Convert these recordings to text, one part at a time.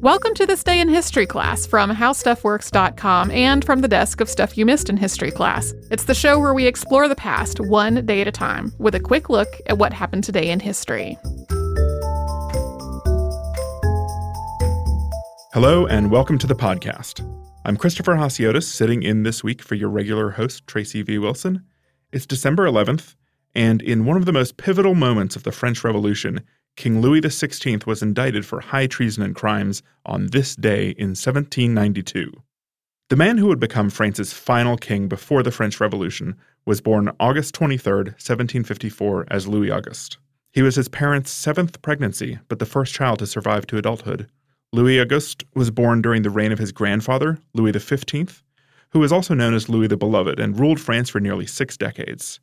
Welcome to this day in history class from howstuffworks.com and from the desk of Stuff You Missed in History class. It's the show where we explore the past one day at a time with a quick look at what happened today in history. Hello, and welcome to the podcast. I'm Christopher Hasiotis, sitting in this week for your regular host, Tracy V. Wilson. It's December 11th, and in one of the most pivotal moments of the French Revolution, King Louis XVI was indicted for high treason and crimes on this day in 1792. The man who would become France's final king before the French Revolution was born August 23, 1754, as Louis Auguste. He was his parents' seventh pregnancy, but the first child to survive to adulthood. Louis Auguste was born during the reign of his grandfather, Louis XV, who was also known as Louis the Beloved and ruled France for nearly six decades.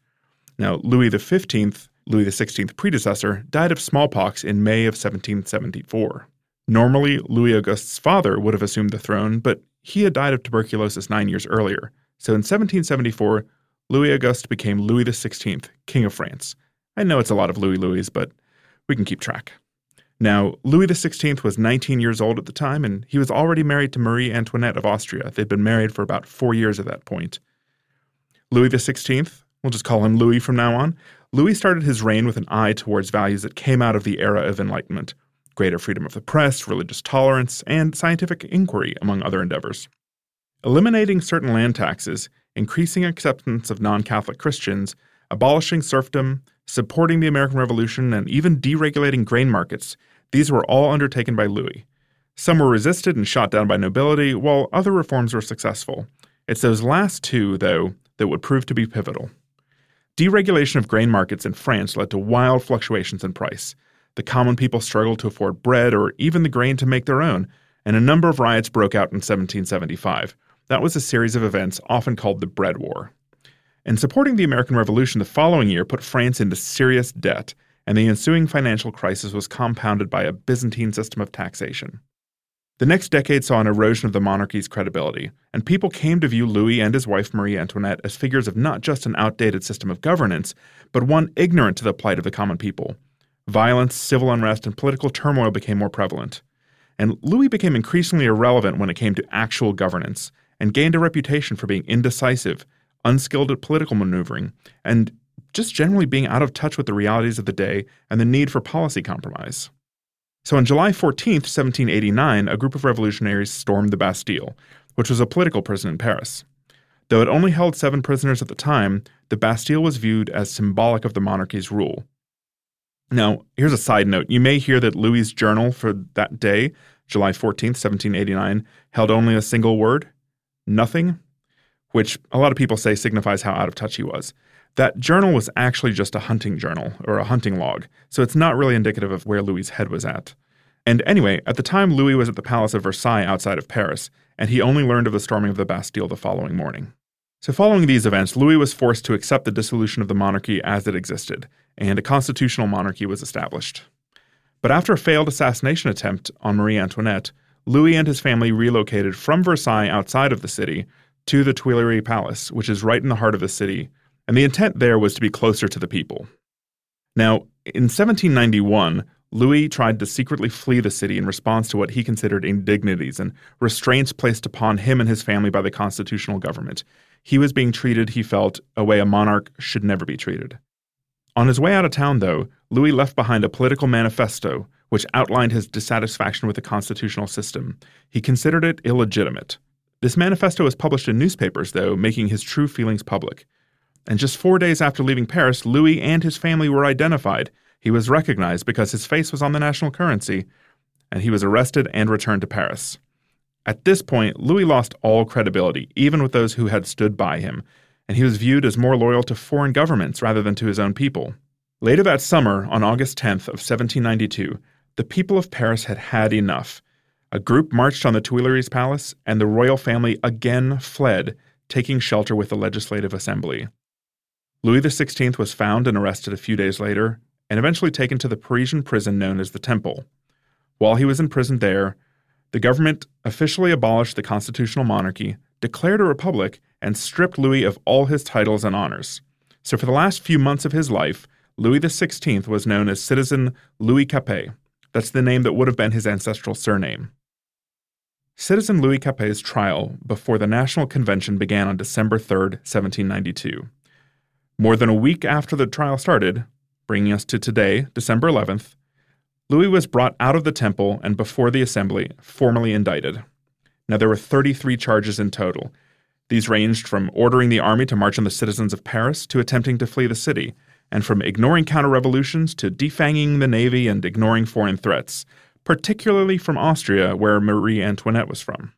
Now, Louis XV, Louis XVI's predecessor, died of smallpox in May of 1774. Normally, Louis Auguste's father would have assumed the throne, but he had died of tuberculosis nine years earlier. So in 1774, Louis Auguste became Louis XVI, King of France. I know it's a lot of Louis Louis, but we can keep track. Now, Louis XVI was 19 years old at the time, and he was already married to Marie Antoinette of Austria. They'd been married for about four years at that point. Louis XVI We'll just call him Louis from now on. Louis started his reign with an eye towards values that came out of the era of Enlightenment greater freedom of the press, religious tolerance, and scientific inquiry, among other endeavors. Eliminating certain land taxes, increasing acceptance of non Catholic Christians, abolishing serfdom, supporting the American Revolution, and even deregulating grain markets, these were all undertaken by Louis. Some were resisted and shot down by nobility, while other reforms were successful. It's those last two, though, that would prove to be pivotal. Deregulation of grain markets in France led to wild fluctuations in price. The common people struggled to afford bread or even the grain to make their own, and a number of riots broke out in 1775. That was a series of events often called the Bread War. And supporting the American Revolution the following year put France into serious debt, and the ensuing financial crisis was compounded by a Byzantine system of taxation. The next decade saw an erosion of the monarchy's credibility, and people came to view Louis and his wife Marie Antoinette as figures of not just an outdated system of governance, but one ignorant to the plight of the common people. Violence, civil unrest, and political turmoil became more prevalent. And Louis became increasingly irrelevant when it came to actual governance, and gained a reputation for being indecisive, unskilled at political maneuvering, and just generally being out of touch with the realities of the day and the need for policy compromise. So on July 14, 1789, a group of revolutionaries stormed the Bastille, which was a political prison in Paris. Though it only held seven prisoners at the time, the Bastille was viewed as symbolic of the monarchy's rule. Now, here's a side note. You may hear that Louis's journal for that day, July 14, 1789, held only a single word nothing, which a lot of people say signifies how out of touch he was. That journal was actually just a hunting journal or a hunting log, so it's not really indicative of where Louis's head was at. And anyway, at the time, Louis was at the Palace of Versailles outside of Paris, and he only learned of the storming of the Bastille the following morning. So, following these events, Louis was forced to accept the dissolution of the monarchy as it existed, and a constitutional monarchy was established. But after a failed assassination attempt on Marie Antoinette, Louis and his family relocated from Versailles outside of the city to the Tuileries Palace, which is right in the heart of the city, and the intent there was to be closer to the people. Now, in 1791, Louis tried to secretly flee the city in response to what he considered indignities and restraints placed upon him and his family by the constitutional government. He was being treated, he felt, a way a monarch should never be treated. On his way out of town, though, Louis left behind a political manifesto which outlined his dissatisfaction with the constitutional system. He considered it illegitimate. This manifesto was published in newspapers, though, making his true feelings public. And just four days after leaving Paris, Louis and his family were identified. He was recognized because his face was on the national currency, and he was arrested and returned to Paris. At this point, Louis lost all credibility, even with those who had stood by him, and he was viewed as more loyal to foreign governments rather than to his own people. Later that summer, on August 10th of 1792, the people of Paris had had enough. A group marched on the Tuileries Palace, and the royal family again fled, taking shelter with the Legislative Assembly. Louis XVI was found and arrested a few days later, and eventually taken to the Parisian prison known as the Temple. While he was imprisoned there, the government officially abolished the constitutional monarchy, declared a republic, and stripped Louis of all his titles and honors. So, for the last few months of his life, Louis XVI was known as citizen Louis Capet. That's the name that would have been his ancestral surname. Citizen Louis Capet's trial before the National Convention began on December 3, 1792. More than a week after the trial started, bringing us to today, December 11th, Louis was brought out of the temple and before the assembly, formally indicted. Now, there were 33 charges in total. These ranged from ordering the army to march on the citizens of Paris to attempting to flee the city, and from ignoring counter revolutions to defanging the navy and ignoring foreign threats, particularly from Austria, where Marie Antoinette was from.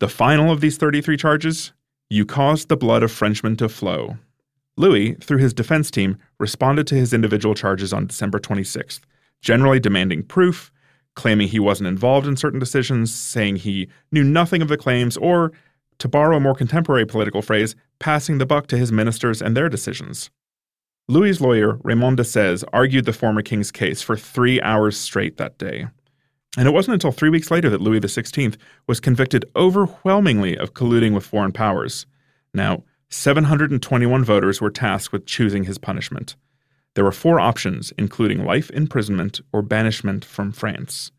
The final of these 33 charges you caused the blood of Frenchmen to flow. Louis, through his defense team, responded to his individual charges on December 26th, generally demanding proof, claiming he wasn't involved in certain decisions, saying he knew nothing of the claims, or, to borrow a more contemporary political phrase, passing the buck to his ministers and their decisions. Louis's lawyer, Raymond Desèze, argued the former king's case for three hours straight that day. And it wasn't until three weeks later that Louis XVI was convicted overwhelmingly of colluding with foreign powers. Now, 721 voters were tasked with choosing his punishment. There were four options, including life imprisonment or banishment from France.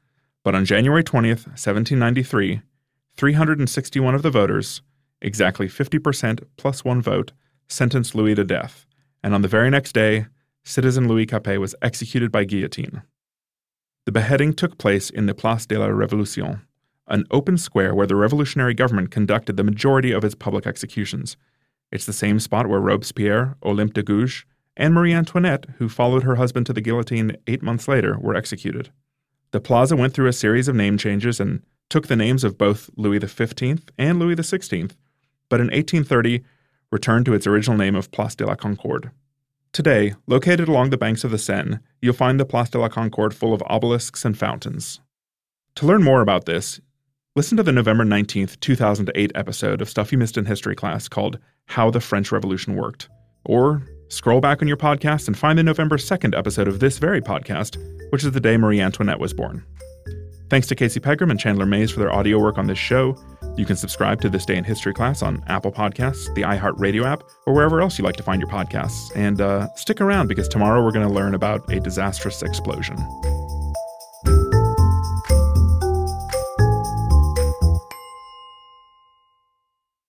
But on January 20th, 1793, 361 of the voters, exactly 50% plus one vote, sentenced Louis to death. And on the very next day, citizen Louis Capet was executed by guillotine. The beheading took place in the Place de la Révolution, an open square where the revolutionary government conducted the majority of its public executions. It's the same spot where Robespierre, Olympe de Gouges, and Marie Antoinette, who followed her husband to the guillotine eight months later, were executed. The plaza went through a series of name changes and took the names of both Louis XV and Louis XVI, but in 1830 returned to its original name of Place de la Concorde. Today, located along the banks of the Seine, you'll find the Place de la Concorde full of obelisks and fountains. To learn more about this, listen to the November 19th, 2008 episode of Stuff You Missed in History class called How the French Revolution Worked. Or scroll back on your podcast and find the November 2nd episode of this very podcast, which is the day Marie Antoinette was born. Thanks to Casey Pegram and Chandler Mays for their audio work on this show. You can subscribe to This Day in History class on Apple Podcasts, the iHeartRadio app, or wherever else you like to find your podcasts. And uh, stick around because tomorrow we're going to learn about a disastrous explosion.